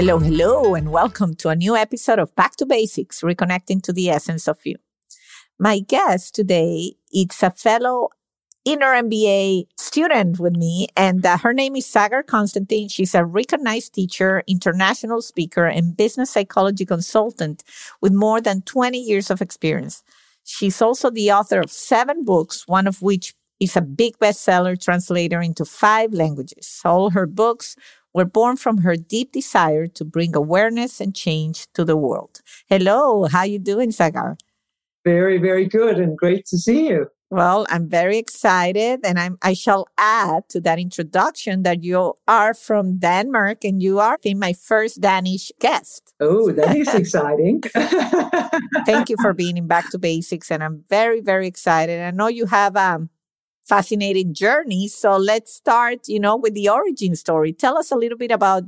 Hello, hello, and welcome to a new episode of Back to Basics, Reconnecting to the Essence of You. My guest today is a fellow inner MBA student with me, and uh, her name is Sagar Constantin. She's a recognized teacher, international speaker, and business psychology consultant with more than 20 years of experience. She's also the author of seven books, one of which is a big bestseller translator into five languages. All her books were born from her deep desire to bring awareness and change to the world. Hello, how you doing, Sagar? Very, very good and great to see you. Well, I'm very excited and I'm, I shall add to that introduction that you are from Denmark and you are being my first Danish guest. Oh, that is exciting. Thank you for being in Back to Basics and I'm very, very excited. I know you have um, fascinating journey. So let's start, you know, with the origin story. Tell us a little bit about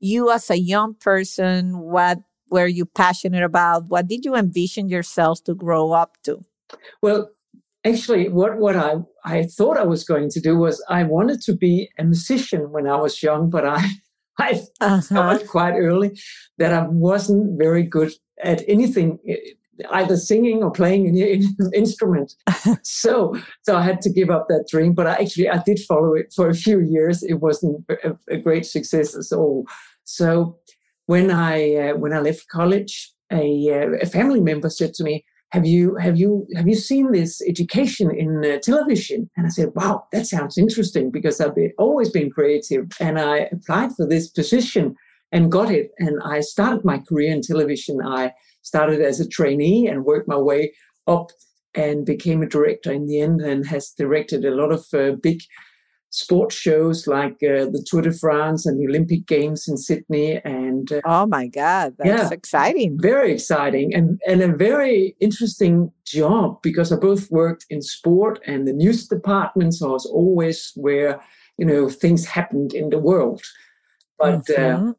you as a young person. What were you passionate about? What did you envision yourself to grow up to? Well, actually, what, what I, I thought I was going to do was I wanted to be a musician when I was young, but I, I uh-huh. thought quite early that I wasn't very good at anything either singing or playing an instrument. so, so I had to give up that dream. But I actually I did follow it for a few years. It wasn't a, a great success at all. So, when I uh, when I left college, a, uh, a family member said to me, "Have you have you have you seen this education in uh, television?" And I said, "Wow, that sounds interesting because I've been, always been creative." And I applied for this position and got it. And I started my career in television. I started as a trainee and worked my way up and became a director in the end and has directed a lot of uh, big sports shows like uh, the Tour de France and the Olympic Games in Sydney. And uh, oh my God, that's yeah, exciting! Very exciting and and a very interesting job because I both worked in sport and the news department, so I was always where you know things happened in the world. But uh, mm-hmm.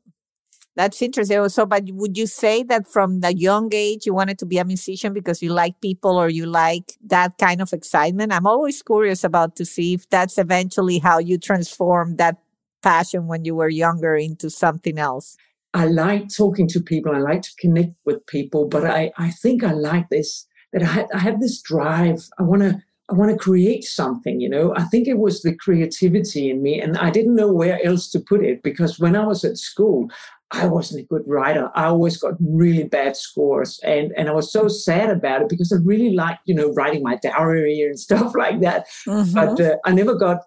That's interesting. Oh, so, but would you say that from the young age you wanted to be a musician because you like people or you like that kind of excitement? I'm always curious about to see if that's eventually how you transform that passion when you were younger into something else. I like talking to people. I like to connect with people, but I, I think I like this that I, I have this drive. I want to I want to create something, you know. I think it was the creativity in me, and I didn't know where else to put it because when I was at school, I wasn't a good writer. I always got really bad scores. And, and I was so sad about it because I really liked, you know, writing my diary and stuff like that. Mm-hmm. But uh, I never got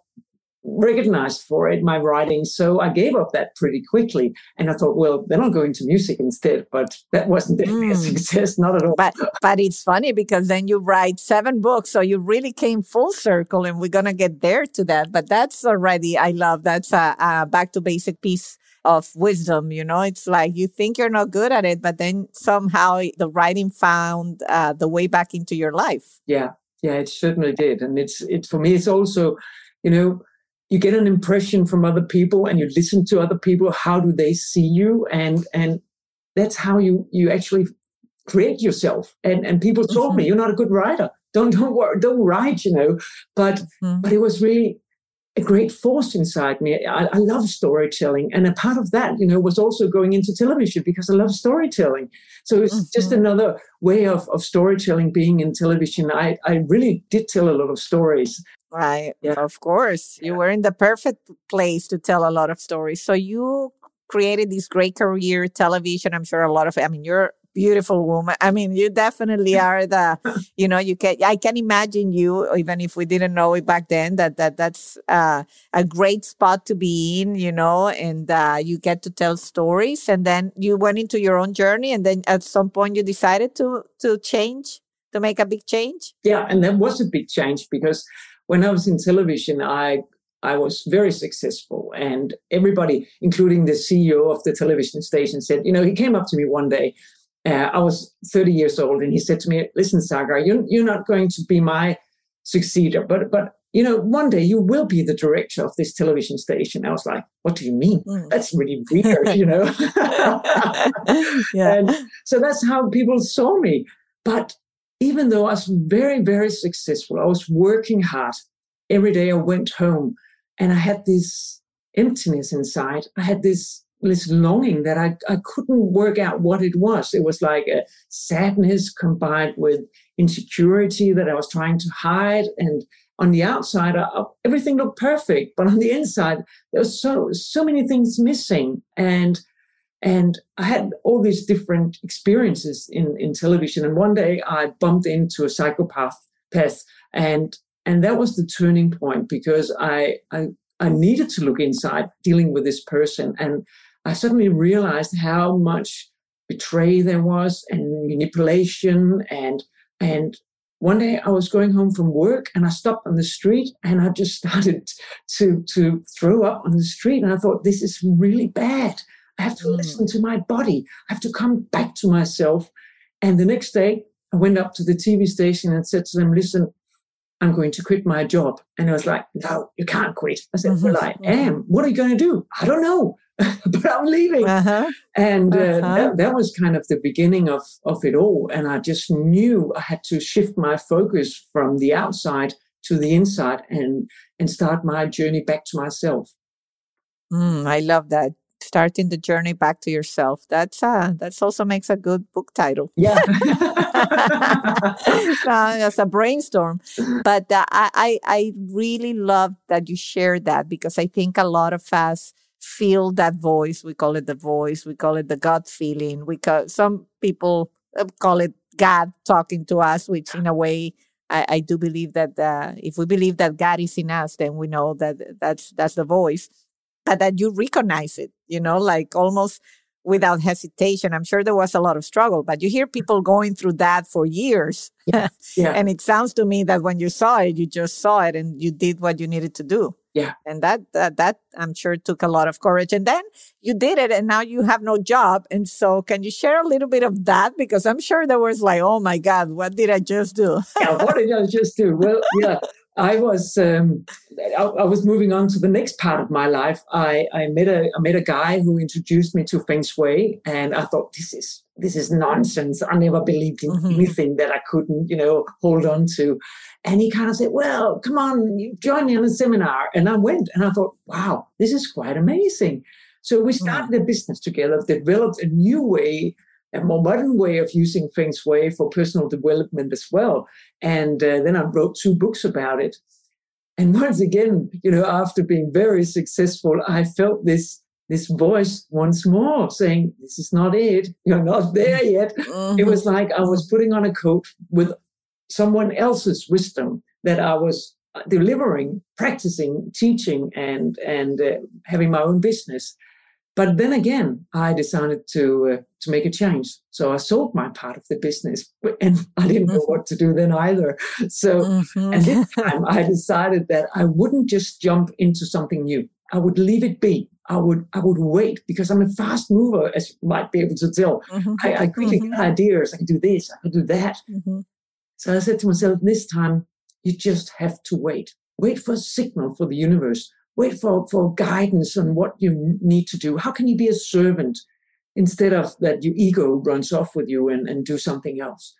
recognized for it, my writing. So I gave up that pretty quickly. And I thought, well, then I'll go into music instead. But that wasn't mm. a success, not at all. But, but it's funny because then you write seven books. So you really came full circle and we're going to get there to that. But that's already, I love that's a, a back to basic piece of wisdom. You know, it's like you think you're not good at it, but then somehow the writing found uh, the way back into your life. Yeah, yeah, it certainly did. And it's it's for me, it's also, you know, you get an impression from other people and you listen to other people. How do they see you? And and that's how you you actually create yourself. And and people told mm-hmm. me you're not a good writer. Don't don't worry, don't write, you know. But mm-hmm. but it was really a great force inside me. I, I, love storytelling. And a part of that, you know, was also going into television because I love storytelling. So it's mm-hmm. just another way of, of storytelling being in television. I, I really did tell a lot of stories. Right. Yeah. Of course. Yeah. You were in the perfect place to tell a lot of stories. So you created this great career television. I'm sure a lot of, I mean, you're beautiful woman. I mean, you definitely are the, you know, you can, I can imagine you, even if we didn't know it back then, that, that that's uh, a great spot to be in, you know, and uh, you get to tell stories. And then you went into your own journey. And then at some point you decided to, to change, to make a big change. Yeah. And that was a big change because when I was in television, I, I was very successful. And everybody, including the CEO of the television station, said, you know, he came up to me one day. Uh, I was 30 years old, and he said to me, listen, Sagar, you're, you're not going to be my successor, but, but you know, one day you will be the director of this television station. I was like, what do you mean? Mm. That's really weird, you know? yeah. And so that's how people saw me. But even though I was very, very successful, I was working hard. Every day I went home and I had this emptiness inside. I had this this longing that I, I couldn't work out what it was. It was like a sadness combined with insecurity that I was trying to hide. And on the outside, I, everything looked perfect, but on the inside, there was so so many things missing. And and I had all these different experiences in, in television. And one day I bumped into a psychopath, path and and that was the turning point because I, I I needed to look inside dealing with this person. And I suddenly realized how much betray there was and manipulation and and one day I was going home from work and I stopped on the street and I just started to to throw up on the street and I thought this is really bad. I have to mm. listen to my body. I have to come back to myself. And the next day, I went up to the TV station and said to them, listen, I'm going to quit my job. And I was like, no, you can't quit. I said, mm-hmm. well, I mm-hmm. am. What are you going to do? I don't know, but I'm leaving. Uh-huh. And uh, uh-huh. that, that, was kind of the beginning of, of it all. And I just knew I had to shift my focus from the outside to the inside and, and start my journey back to myself. Mm, I love that starting the journey back to yourself. That's uh that's also makes a good book title. Yeah, uh, a brainstorm. But uh, I I really love that you share that because I think a lot of us feel that voice. We call it the voice. We call it the gut feeling. We call some people uh, call it God talking to us, which in a way I, I do believe that uh, if we believe that God is in us, then we know that that's that's the voice but that you recognize it, you know, like almost without hesitation. I'm sure there was a lot of struggle, but you hear people going through that for years. Yeah. yeah. and it sounds to me that when you saw it, you just saw it and you did what you needed to do. Yeah. And that, that, that I'm sure took a lot of courage. And then you did it and now you have no job. And so can you share a little bit of that? Because I'm sure there was like, oh my God, what did I just do? yeah. What did I just do? Well, yeah. I was um, I, I, was moving on to the next part of my life. I, I met a I met a guy who introduced me to Feng Shui, and I thought this is this is nonsense. I never believed in mm-hmm. anything that I couldn't you know hold on to. And he kind of said, "Well, come on, join me on a seminar." And I went, and I thought, "Wow, this is quite amazing." So we mm-hmm. started a business together, developed a new way a more modern way of using feng shui for personal development as well. And uh, then I wrote two books about it. And once again, you know, after being very successful, I felt this this voice once more saying, "This is not it. You're not there yet." Mm-hmm. It was like I was putting on a coat with someone else's wisdom that I was delivering, practicing, teaching, and and uh, having my own business. But then again, I decided to uh, to make a change. So I sold my part of the business, and I didn't know what to do then either. So, mm-hmm. and this time I decided that I wouldn't just jump into something new. I would leave it be. I would I would wait because I'm a fast mover, as you might be able to tell. Mm-hmm. I, I quickly mm-hmm. get ideas. I can do this. I can do that. Mm-hmm. So I said to myself, this time you just have to wait. Wait for a signal for the universe wait for, for guidance on what you need to do. How can you be a servant instead of that your ego runs off with you and, and do something else?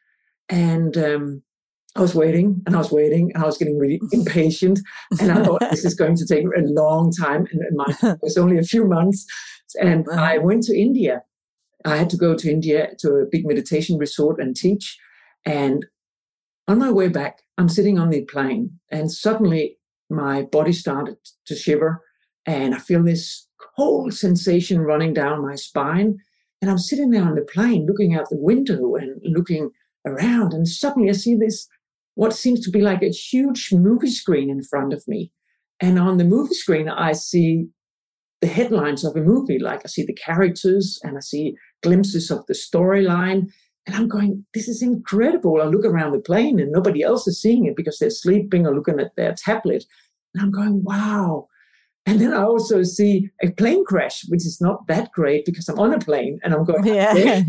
And um, I was waiting and I was waiting and I was getting really impatient. And I thought this is going to take a long time. And my, it was only a few months. And uh-huh. I went to India. I had to go to India to a big meditation resort and teach. And on my way back, I'm sitting on the plane and suddenly my body started to shiver and I feel this cold sensation running down my spine. And I'm sitting there on the plane looking out the window and looking around. And suddenly I see this, what seems to be like a huge movie screen in front of me. And on the movie screen, I see the headlines of a movie. Like I see the characters and I see glimpses of the storyline. And I'm going, this is incredible. I look around the plane and nobody else is seeing it because they're sleeping or looking at their tablet. And I'm going, wow, And then I also see a plane crash, which is not that great because I'm on a plane and I'm going, yeah.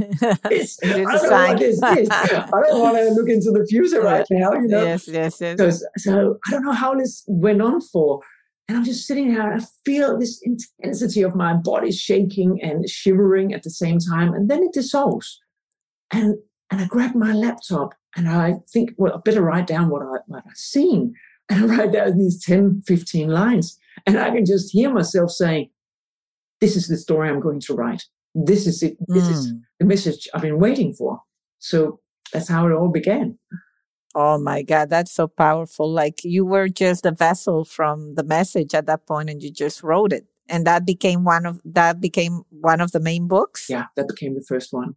It's, I, don't know what this is. I don't want to look into the future right now, you know? Yes, yes, yes. So, so I don't know how this went on for. And I'm just sitting there and I feel this intensity of my body shaking and shivering at the same time. And then it dissolves. And and I grab my laptop and I think, well, I better write down what, I, what I've seen. And I write down these 10, 15 lines. And I can just hear myself saying, This is the story I'm going to write. This is it. This mm. is hmm. the message I've been waiting for. So that's how it all began. Oh my God, that's so powerful. Like you were just a vessel from the message at that point and you just wrote it. And that became one of that became one of the main books. Yeah, that became the first one.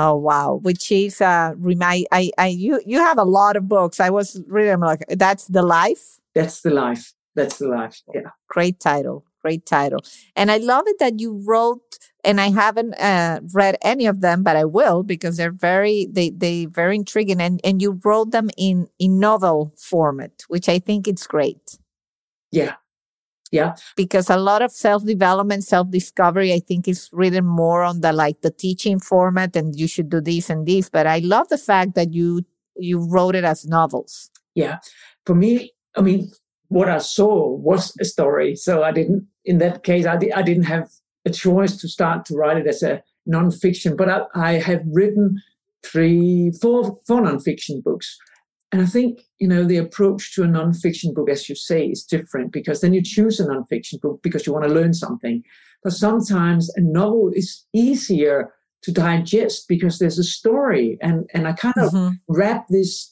Oh wow! Which is uh, remind I I you you have a lot of books. I was reading like that's the life. That's the life. That's the life. Yeah. Great title. Great title. And I love it that you wrote. And I haven't uh, read any of them, but I will because they're very they they very intriguing. And and you wrote them in in novel format, which I think it's great. Yeah, yeah. Because a lot of self development, self discovery, I think is written more on the like the teaching format and you should do this and this. But I love the fact that you, you wrote it as novels. Yeah. For me, I mean, what I saw was a story. So I didn't, in that case, I, di- I didn't have a choice to start to write it as a nonfiction, but I, I have written three, four, four nonfiction books. And I think, you know, the approach to a nonfiction book, as you say, is different because then you choose a nonfiction book because you want to learn something. But sometimes a novel is easier to digest because there's a story. And, and I kind of mm-hmm. wrap this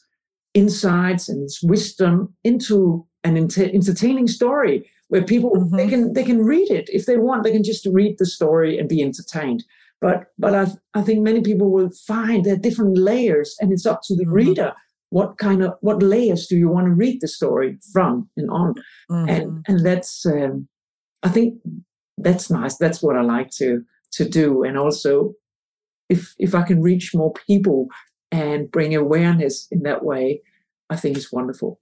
insights and this wisdom into an entertaining story where people mm-hmm. they can they can read it if they want they can just read the story and be entertained but but I, I think many people will find there are different layers and it's up to the mm-hmm. reader what kind of what layers do you want to read the story from and on? Mm-hmm. and and that's um, i think that's nice. That's what i like to to do. And also if if i can reach more people and bring awareness in that way i think it's wonderful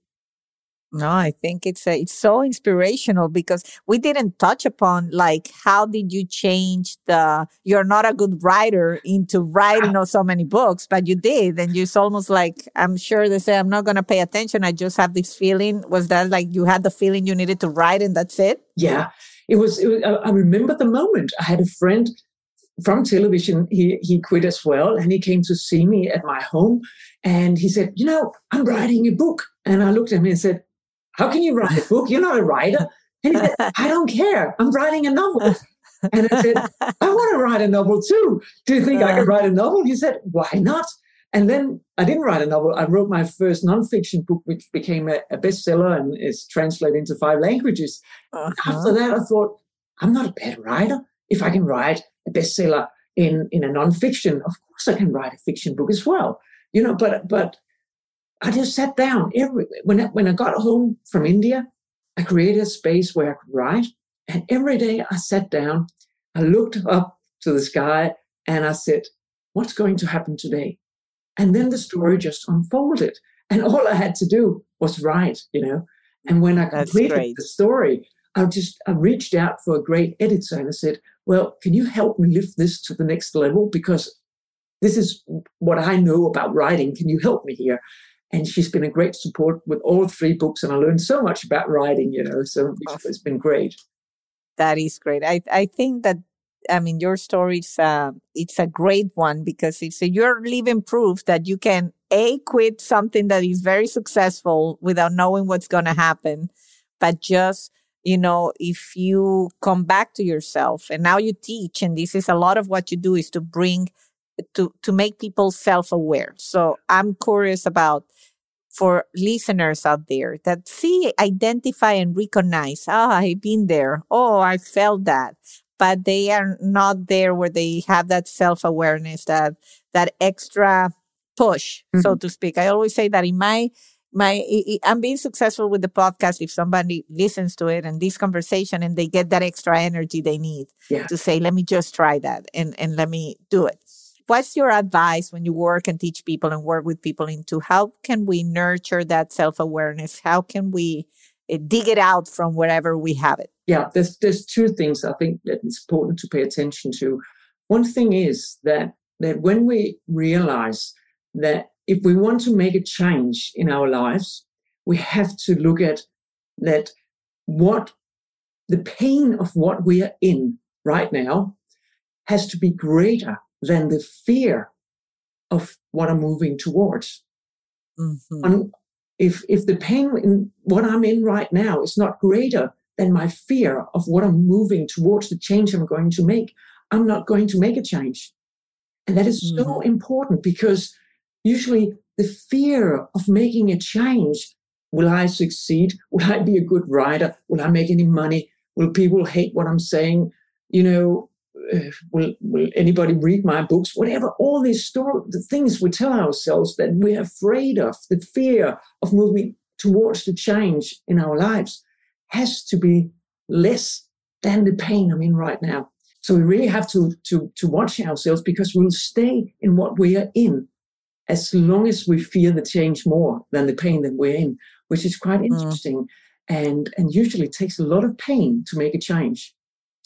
no, I think it's a, it's so inspirational because we didn't touch upon like how did you change the you're not a good writer into writing of so many books, but you did, and it's almost like I'm sure they say I'm not going to pay attention. I just have this feeling. Was that like you had the feeling you needed to write, and that's it? Yeah, it was. It was I remember the moment. I had a friend from television. He he quit as well, and he came to see me at my home, and he said, "You know, I'm writing a book." And I looked at him and said, how can you write a book? You're not a writer. And he said, I don't care. I'm writing a novel. And I said, I want to write a novel too. Do you think I can write a novel? He said, Why not? And then I didn't write a novel. I wrote my first nonfiction book, which became a, a bestseller and is translated into five languages. Uh-huh. After that, I thought, I'm not a bad writer. If I can write a bestseller in, in a nonfiction, of course I can write a fiction book as well. You know, but but I just sat down every when I, when I got home from India, I created a space where I could write, and every day I sat down, I looked up to the sky, and I said, "What's going to happen today?" And then the story just unfolded, and all I had to do was write, you know. And when I completed the story, I just I reached out for a great editor and I said, "Well, can you help me lift this to the next level because this is what I know about writing. Can you help me here?" And she's been a great support with all three books and i learned so much about writing you know so it's been great. That is great. I i think that i mean your story is uh, it's a great one because it's a, you're living proof that you can a quit something that is very successful without knowing what's going to happen but just you know if you come back to yourself and now you teach and this is a lot of what you do is to bring to to make people self-aware so i'm curious about for listeners out there that see, identify and recognize, oh, I've been there. Oh, I felt that. But they are not there where they have that self awareness, that, that extra push, mm-hmm. so to speak. I always say that in my, my, I'm being successful with the podcast if somebody listens to it and this conversation and they get that extra energy they need yeah. to say, let me just try that and, and let me do it what's your advice when you work and teach people and work with people into how can we nurture that self-awareness how can we uh, dig it out from wherever we have it. Yeah, there's there's two things I think that it's important to pay attention to. One thing is that that when we realize that if we want to make a change in our lives, we have to look at that what the pain of what we are in right now has to be greater than the fear of what I'm moving towards. Mm-hmm. if if the pain in what I'm in right now is not greater than my fear of what I'm moving towards, the change I'm going to make, I'm not going to make a change. And that is mm-hmm. so important because usually the fear of making a change will I succeed? Will I be a good writer? Will I make any money? Will people hate what I'm saying? You know, uh, will, will anybody read my books? Whatever, all these story, the things we tell ourselves that we're afraid of, the fear of moving towards the change in our lives has to be less than the pain I'm in right now. So we really have to, to, to watch ourselves because we'll stay in what we are in as long as we fear the change more than the pain that we're in, which is quite mm. interesting. Mm. And, and usually takes a lot of pain to make a change.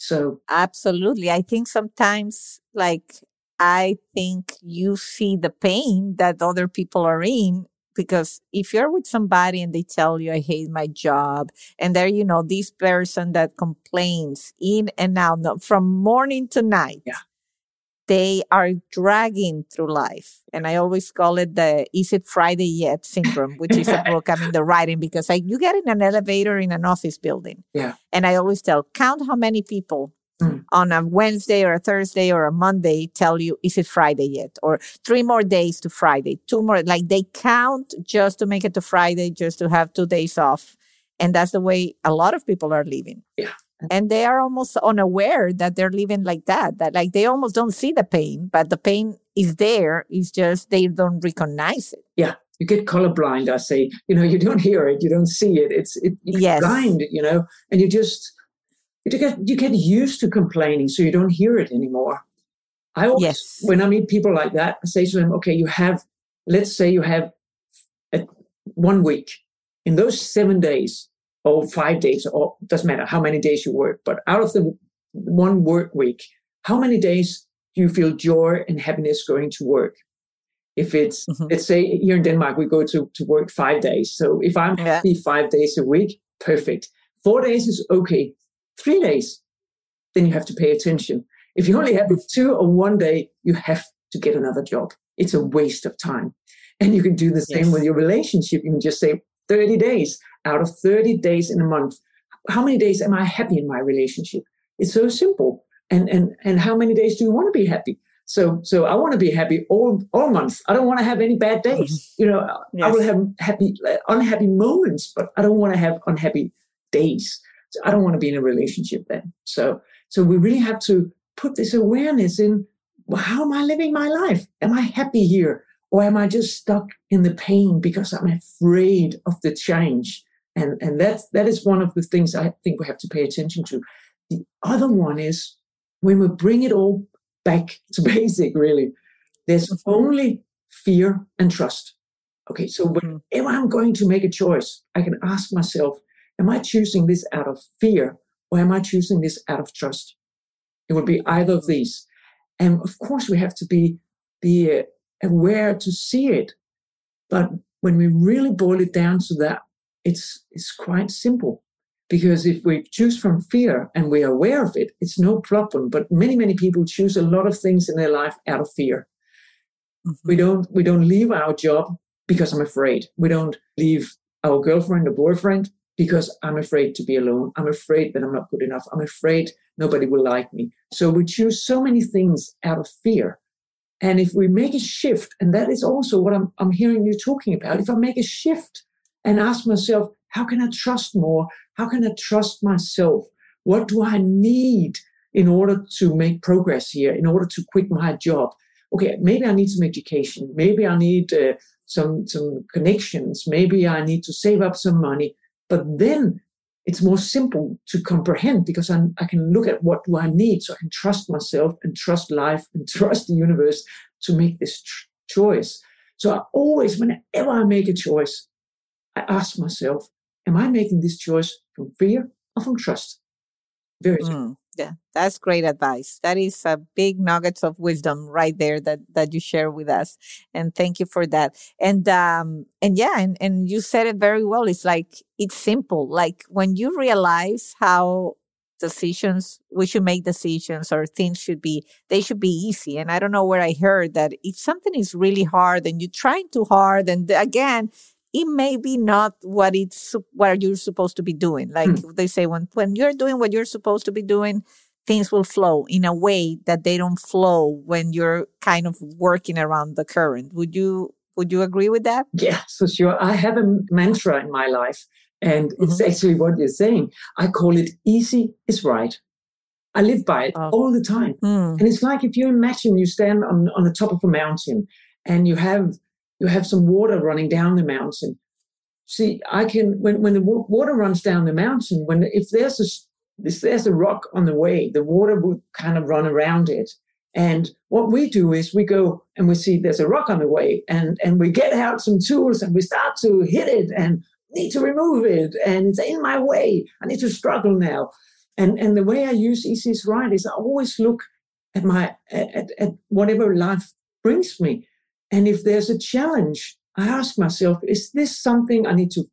So absolutely. I think sometimes like I think you see the pain that other people are in because if you're with somebody and they tell you I hate my job and there you know this person that complains in and out from morning to night. Yeah they are dragging through life. And I always call it the Is It Friday Yet syndrome, which is a book I'm in the writing because like you get in an elevator in an office building. Yeah. And I always tell, count how many people mm. on a Wednesday or a Thursday or a Monday tell you, Is it Friday yet? Or three more days to Friday, two more. Like they count just to make it to Friday, just to have two days off. And that's the way a lot of people are living. Yeah and they are almost unaware that they're living like that that like they almost don't see the pain but the pain is there it's just they don't recognize it yeah you get colorblind i say you know you don't hear it you don't see it it's it, yes. blind you know and you just you get you get used to complaining so you don't hear it anymore i always yes. when i meet people like that i say to them okay you have let's say you have a, one week in those seven days or five days, or doesn't matter how many days you work, but out of the one work week, how many days do you feel joy and happiness going to work? If it's, mm-hmm. let's say here in Denmark, we go to, to work five days. So if I'm yeah. happy five days a week, perfect. Four days is okay. Three days, then you have to pay attention. If you only have two or one day, you have to get another job. It's a waste of time. And you can do the same yes. with your relationship. You can just say 30 days out of 30 days in a month, how many days am I happy in my relationship? It's so simple. And and and how many days do you want to be happy? So so I want to be happy all all month. I don't want to have any bad days. Mm-hmm. You know, yes. I will have happy unhappy moments, but I don't want to have unhappy days. So I don't want to be in a relationship then. So so we really have to put this awareness in well, how am I living my life? Am I happy here? Or am I just stuck in the pain because I'm afraid of the change? And, and that's, that is one of the things I think we have to pay attention to. The other one is when we bring it all back to basic, really, there's mm-hmm. only fear and trust. Okay, so mm-hmm. if I'm going to make a choice, I can ask myself, am I choosing this out of fear or am I choosing this out of trust? It would be either of these. And of course, we have to be, be uh, aware to see it. But when we really boil it down to that, it's it's quite simple. Because if we choose from fear and we're aware of it it's no problem. But many many people choose a lot of things in their life out of fear. Mm-hmm. we don't we don't leave our job because i'm afraid. We don't leave our girlfriend or boyfriend because i'm afraid to be alone. I'm afraid that i'm not good enough. I'm afraid nobody will like me. So we choose so many things out of fear. And if we make a shift and that is also what i'm, I'm hearing you talking about if i make a shift and ask myself, how can I trust more? How can I trust myself? What do I need in order to make progress here, in order to quit my job? Okay, maybe I need some education. Maybe I need uh, some, some connections. Maybe I need to save up some money. But then it's more simple to comprehend because I'm, I can look at what do I need so I can trust myself and trust life and trust the universe to make this tr- choice. So I always, whenever I make a choice, I ask myself, am I making this choice from fear or from trust? Very mm, yeah, that's great advice. That is a big nuggets of wisdom right there that that you share with us, and thank you for that. And um and yeah, and and you said it very well. It's like it's simple. Like when you realize how decisions we should make decisions or things should be they should be easy and i don't know where i heard that if something is really hard and you're trying too hard and again it may be not what it's what you're supposed to be doing like hmm. they say when when you're doing what you're supposed to be doing things will flow in a way that they don't flow when you're kind of working around the current would you would you agree with that yeah for sure i have a mantra in my life and mm-hmm. it's actually what you're saying. I call it easy is right. I live by it oh. all the time. Mm. And it's like if you imagine you stand on, on the top of a mountain and you have you have some water running down the mountain. See, I can when when the water runs down the mountain, when if there's a if there's a rock on the way, the water would kind of run around it. And what we do is we go and we see there's a rock on the way, and and we get out some tools and we start to hit it and need to remove it and it's in my way. I need to struggle now. And and the way I use easy is right is I always look at my at, at whatever life brings me. And if there's a challenge, I ask myself, is this something I need to,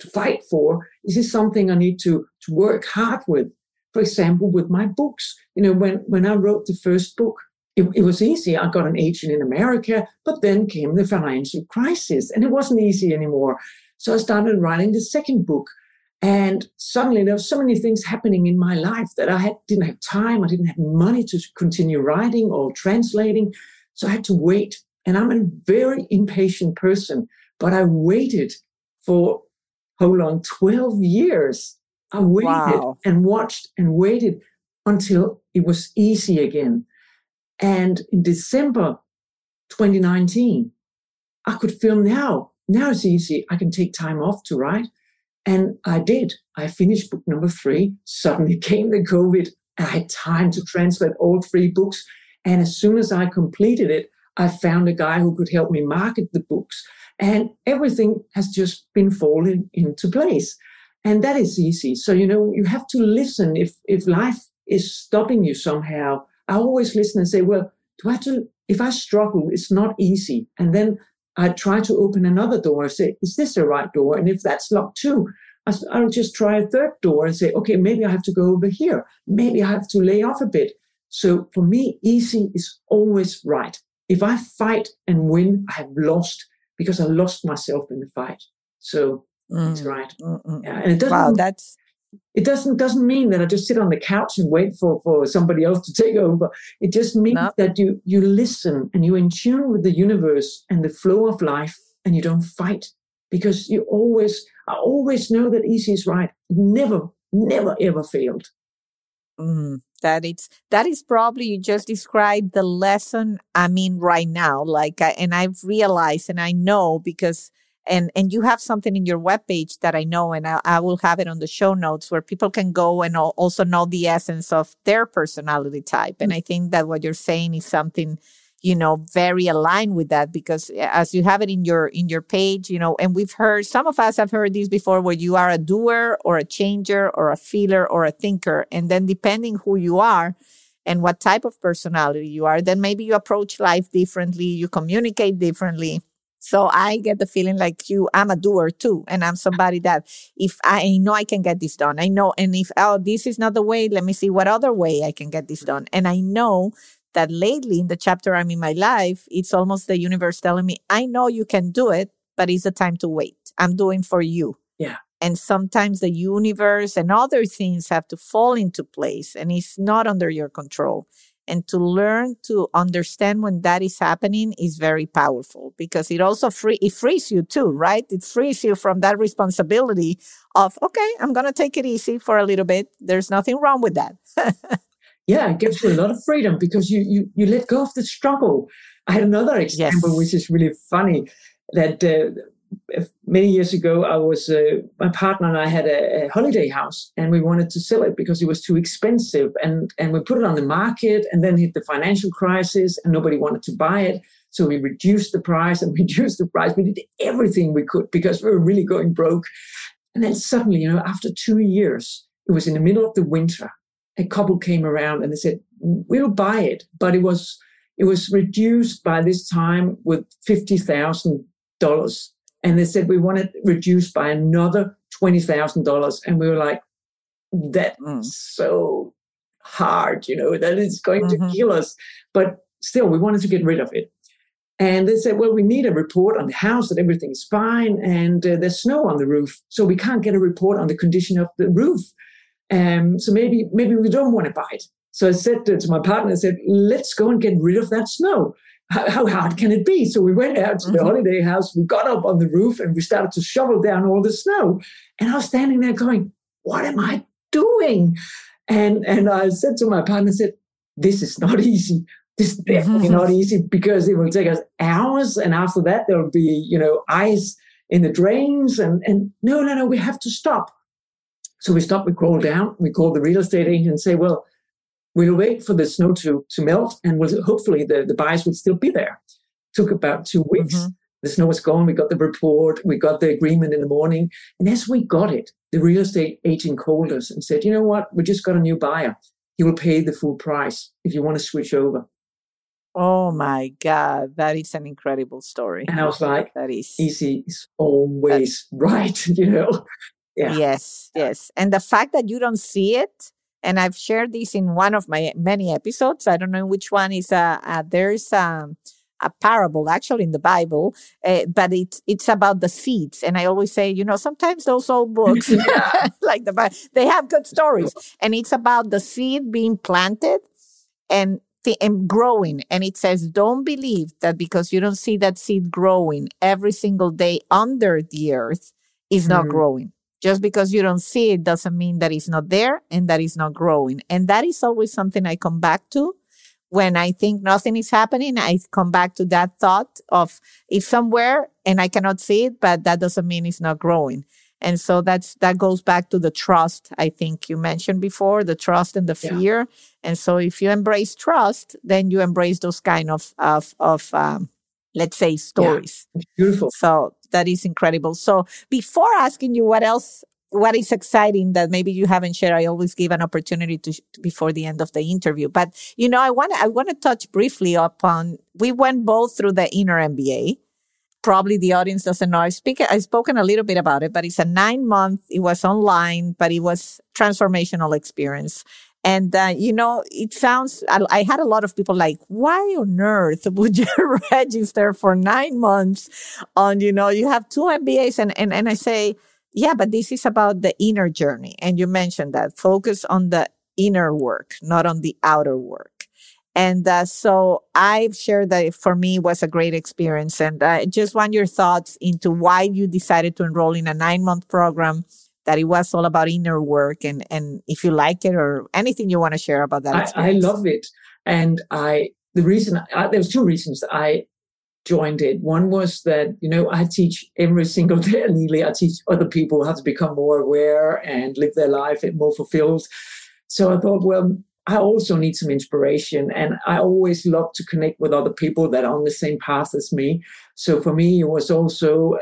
to fight for? Is this something I need to, to work hard with? For example, with my books. You know, when, when I wrote the first book, it, it, was easy. I got an agent in America, but then came the financial crisis and it wasn't easy anymore. So I started writing the second book. And suddenly there were so many things happening in my life that I had, didn't have time. I didn't have money to continue writing or translating. So I had to wait. And I'm a very impatient person, but I waited for, hold on, 12 years. I waited wow. and watched and waited until it was easy again. And in December 2019, I could feel now now it's easy. I can take time off to write. And I did. I finished book number three. Suddenly came the COVID. I had time to translate all three books. And as soon as I completed it, I found a guy who could help me market the books. And everything has just been falling into place. And that is easy. So, you know, you have to listen. If if life is stopping you somehow, I always listen and say, well, do I have to if I struggle, it's not easy. And then I try to open another door and say, is this the right door? And if that's locked too, I'll just try a third door and say, okay, maybe I have to go over here. Maybe I have to lay off a bit. So for me, easy is always right. If I fight and win, I have lost because I lost myself in the fight. So mm. it's right. Yeah, and it doesn't, wow, that's it doesn't doesn't mean that I just sit on the couch and wait for, for somebody else to take over. It just means no. that you you listen and you're in tune with the universe and the flow of life and you don't fight because you always I always know that easy is right. Never, never ever failed. Mm, that it's that is probably you just described the lesson I'm in right now. Like, I, and I've realized and I know because and and you have something in your webpage that I know, and I, I, will have it on the show notes where people can go and also know the essence of their personality type. And. I think that what you're saying is something you know very aligned with that because eh, as you have it in your in your page you know and we've heard some of us have heard these before where you are a doer or a changer or a feeler or a thinker and then depending who you are and what type of personality you are then maybe you approach life differently you communicate differently so I get the feeling like you, I'm a doer too. And I'm somebody that if I know I can get this done, I know. And if, oh, this is not the way, let me see what other way I can get this done. And I know that lately in the chapter I'm in my life, it's almost the universe telling me, I know you can do it, but it's the time to wait. I'm doing for you. Yeah. And sometimes the universe and other things have to fall into place and it's not under your control. And to learn to understand when that is happening is very powerful because it also free, it frees you too, right? It frees you from that responsibility of, okay, I'm going to take it easy for a little bit. There's nothing wrong with that. yeah, it gives you a lot of freedom because you, you, you let go of the struggle. I had another example, yes. which is really funny that uh, many years ago, I was uh, my partner and I had a, a, holiday house, and we wanted to sell it because it was too expensive, and and we put it on the market, and then hit the financial crisis, and nobody wanted to buy it. So we reduced the price and reduced the price. We did everything we could because we were really going broke. And then suddenly, you know, after two years, it was in the middle of the winter, a couple came around and they said, we'll buy it. But it was, it was reduced by this time with $50,000. And they said, we want it reduced by another $20,000. And we were like, that's mm. so hard, you know, that is going mm-hmm. to kill us. But still, we wanted to get rid of it. And they said, well, we need a report on the house that everything is fine and uh, there's snow on the roof. So we can't get a report on the condition of the roof. Um, so maybe, maybe we don't want to buy it. So I said to, my partner, I said, let's go and get rid of that snow. How, how hard can it be? So we went out to mm-hmm. the holiday house, we got up on the roof and we started to shovel down all the snow. And I was standing there going, what am I doing? And, and I said to my partner, I said, this is not easy. This is definitely not easy because it will take us hours. And after that, there will be, you know, ice in the drains. And, and no, no, no, we have to stop. So we stop, we crawl down, we call the real estate agent and say, well, we'll wait for the snow to, to melt and we'll, hopefully the, the buyers will still be there. Took about two weeks. Mm-hmm. The snow was gone. We got the report. We got the agreement in the morning. And as we got it, the real estate agent called us and said, you know what? We just got a new buyer. He will pay the full price if you want to switch over. Oh my God, that is an incredible story. And I was like, that is easy is always right, you know. Yeah. Yes, yes. And the fact that you don't see it, and I've shared this in one of my many episodes. I don't know which one is. Uh, uh there's um, a parable actually in the Bible, uh, but it's it's about the seeds. And I always say, you know, sometimes those old books, like the Bible, they have good stories, and it's about the seed being planted and and growing. And it says, don't believe that because you don't see that seed growing every single day under the earth is not mm. growing. Just because you don't see it doesn't mean that it's not there and that it's not growing. And that is always something I come back to when I think nothing is happening. I come back to that thought of it's somewhere and I cannot see it, but that doesn't mean it's not growing. And so that's that goes back to the trust I think you mentioned before, the trust and the fear. Yeah. And so if you embrace trust, then you embrace those kind of of of um, let's say stories. Yeah. Beautiful. So that is incredible. So before asking you what else what is exciting that maybe you haven't shared i always give an opportunity to before the end of the interview but you know i want i want to touch briefly upon we went both through the inner mba probably the audience doesn't know. I speak, I've spoken a little bit about it, but it's a nine month, it was online, but it was transformational experience. And, uh, you know, it sounds, I, I, had a lot of people like, why on earth would you register for nine months on, you know, you have two MBAs and, and, and I say, yeah, but this is about the inner journey. And you mentioned that focus on the inner work, not on the outer work. And uh, so I've shared that for me was a great experience. And I uh, just want your thoughts into why you decided to enroll in a nine month program, that it was all about inner work and, and if you like it or anything you want to share about that. I, I love it. And I, the reason, I, there was two reasons I joined it. One was that, you know, I teach every single day, nearly I teach other people how to become more aware and live their life more fulfilled. So I thought, well, I also need some inspiration. And I always love to connect with other people that are on the same path as me. So for me, it was also uh,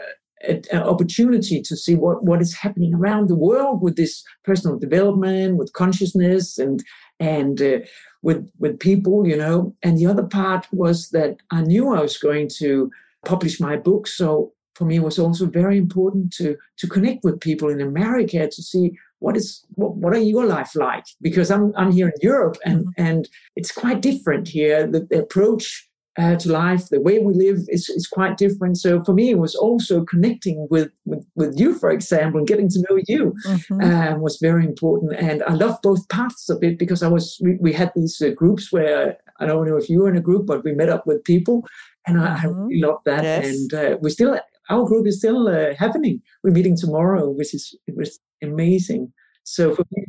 an opportunity to see what, what is happening around the world with this personal development, with consciousness, and and uh, with with people, you know. And the other part was that I knew I was going to publish my book, so for me it was also very important to to connect with people in America to see what is what, what are your life like because i'm i'm here in europe and mm-hmm. and it's quite different here the, the approach uh, to life the way we live is, is quite different so for me it was also connecting with with, with you for example and getting to know you mm-hmm. um, was very important and i love both paths of it because i was we, we had these uh, groups where i don't know if you were in a group but we met up with people and i, mm-hmm. I really loved that yes. and uh, we still our group is still uh, happening. We're meeting tomorrow, which is it was amazing. So for me,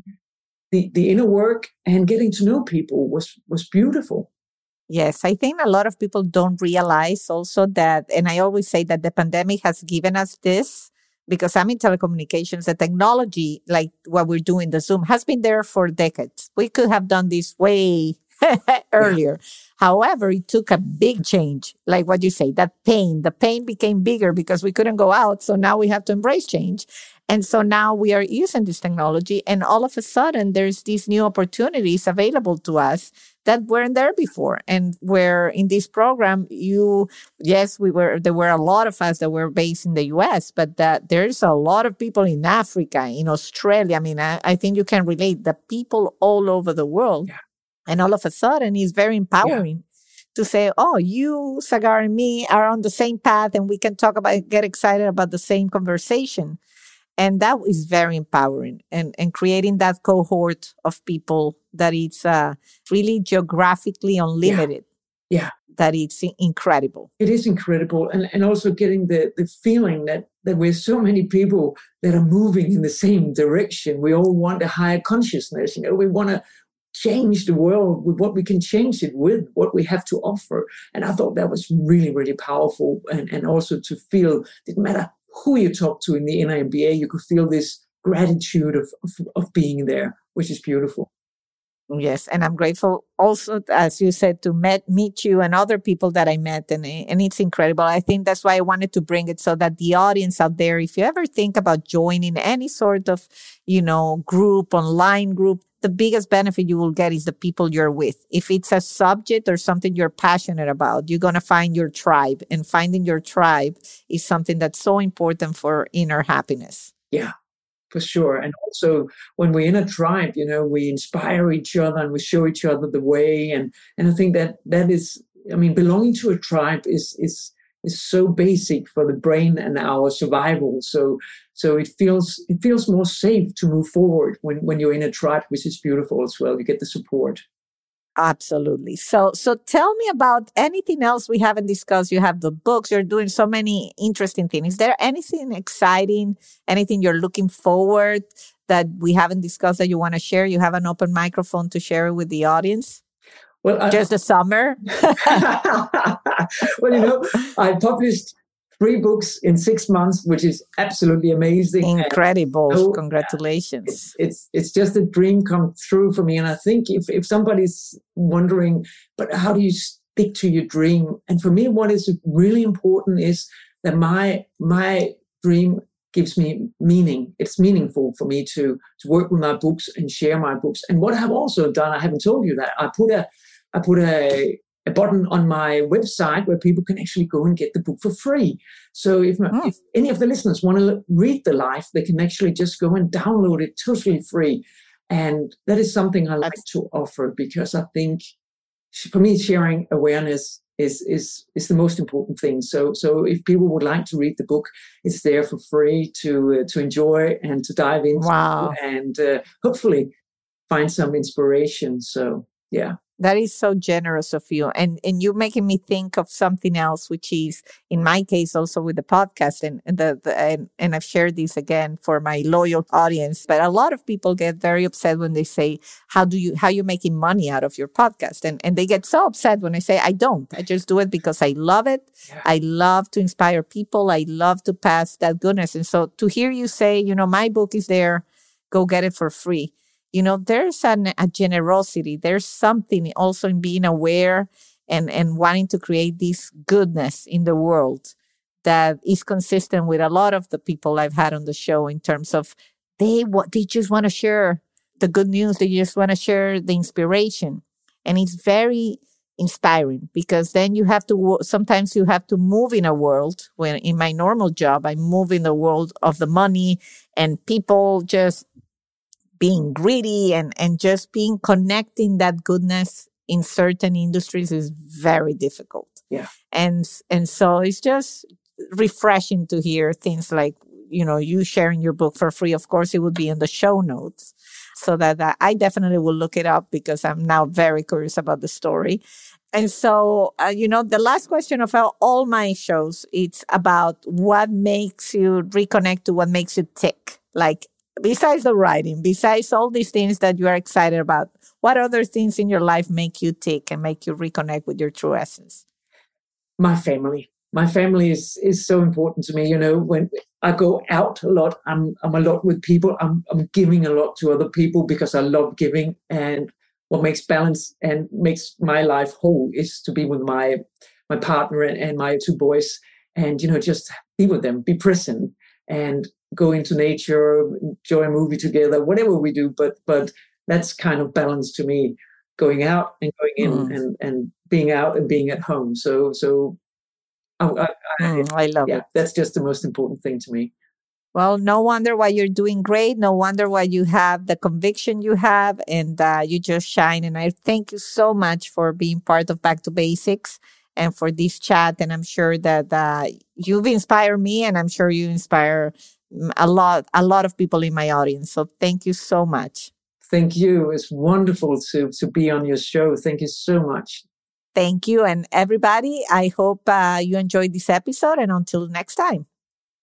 the, the inner work and getting to know people was was beautiful. Yes, I think a lot of people don't realize also that, and I always say that the pandemic has given us this because I'm in telecommunications. The technology, like what we're doing, the Zoom, has been there for decades. We could have done this way earlier. Yeah. However, it took a big change, like what you say, that pain, the pain became bigger because we couldn't go out. So now we have to embrace change. And so now we are using this technology, and all of a sudden, there's these new opportunities available to us that weren't there before. And where in this program, you, yes, we were, there were a lot of us that were based in the US, but that there's a lot of people in Africa, in Australia. I mean, I, I think you can relate the people all over the world. Yeah. And all of a sudden, it's very empowering. Yeah to say, oh, you, Sagar, and me are on the same path and we can talk about, get excited about the same conversation. And that is very empowering and, and creating that cohort of people that it's uh, really geographically unlimited. Yeah. yeah. That it's incredible. It is incredible. And, and also getting the, the feeling that, that we're so many people that are moving in the same direction. We all want a higher consciousness. You know, we want to change the world with what we can change it with, what we have to offer. And I thought that was really, really powerful. And, and also to feel, didn't matter who you talk to in the NIMBA, you could feel this gratitude of, of, of being there, which is beautiful. Yes, and I'm grateful also, as you said, to met, meet you and other people that I met, and and it's incredible. I think that's why I wanted to bring it so that the audience out there, if you ever think about joining any sort of, you know, group, online group, the biggest benefit you will get is the people you're with. If it's a subject or something you're passionate about, you're going to find your tribe and finding your tribe is something that's so important for inner happiness. Yeah, for sure. And also when we're in a tribe, you know, we inspire each other and we show each other the way. And, and I think that that is, I mean, belonging to a tribe is, is, is so basic for the brain and our survival. So so it feels it feels more safe to move forward when when you're in a tribe, which is beautiful as well. You get the support. Absolutely. So so tell me about anything else we haven't discussed. You have the books, you're doing so many interesting things. Is there anything exciting, anything you're looking forward that we haven't discussed that you want to share? You have an open microphone to share with the audience. Well, I, just the summer. well, you know, I published three books in six months, which is absolutely amazing. Incredible! So, Congratulations! It's, it's, it's just a dream come true for me, and I think if if somebody's wondering, but how do you stick to your dream? And for me, what is really important is that my my dream gives me meaning. It's meaningful for me to to work with my books and share my books. And what I have also done, I haven't told you that I put a I put a, a button on my website where people can actually go and get the book for free. So if, oh. if any of the listeners want to read the life, they can actually just go and download it totally free. And that is something I like to offer because I think for me, sharing awareness is is is the most important thing. So so if people would like to read the book, it's there for free to uh, to enjoy and to dive into wow. and uh, hopefully find some inspiration. So yeah. That is so generous of you. And and you making me think of something else, which is in my case also with the podcast and, and the, the and, and I've shared this again for my loyal audience. But a lot of people get very upset when they say, How do you how you making money out of your podcast? And and they get so upset when I say I don't. I just do it because I love it. Yeah. I love to inspire people. I love to pass that goodness. And so to hear you say, you know, my book is there, go get it for free you know there's an, a generosity. There's something also in being aware and and wanting to create this goodness in the world that is consistent with a lot of the people I've had on the show in terms of they what they just want to share the good news. They just want to share the inspiration. And it's very inspiring because then you have to sometimes you have to move in a world when in my normal job I move in the world of the money and people just being greedy and, and just being connecting that goodness in certain industries is very difficult. Yeah. And and so it's just refreshing to hear things like, you know, you sharing your book for free. Of course, it would be in the show notes so that, that I definitely will look it up because I'm now very curious about the story. And so, uh, you know, the last question of all my shows, it's about what makes you reconnect to what makes you tick. Like besides the writing, besides all these things that you are excited about, what other things in your life make you tick and make you reconnect with your true essence? My family. My family is is so important to me. You know, when I go out a lot, I'm I'm a lot with people. I'm I'm giving a lot to other people because I love giving. And what makes balance and makes my life whole is to be with my my partner and, and my two boys, and you know, just be with them, be present, and go into nature, enjoy a movie together, whatever we do. But but that's kind of balance to me, going out and going in Mm. and and being out and being at home. So so I, I, Mm, I love yeah, it. that's just the most important thing to me. Well, no wonder why you're doing great. No wonder why you have the conviction you have and uh, you just shine. And I thank you so much for being part of Back to Basics and for this chat. And I'm sure that uh, you've inspired me and I'm sure you inspire a lot, a lot of people in my audience. So thank you so much. Thank you. It's wonderful to to be on your show. Thank you so much. Thank you. And everybody, I hope uh, you enjoyed this episode. And until next time,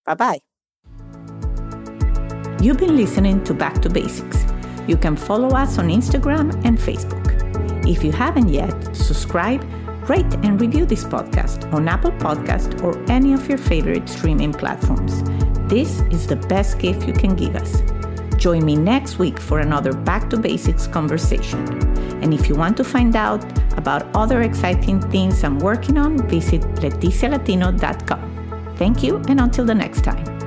bye bye. You've been listening to Back to Basics. You can follow us on Instagram and Facebook. If you haven't yet, subscribe, rate, and review this podcast on Apple Podcast or any of your favorite streaming platforms. This is the best gift you can give us. Join me next week for another Back to Basics conversation. And if you want to find out about other exciting things I'm working on, visit leticialatino.com. Thank you, and until the next time.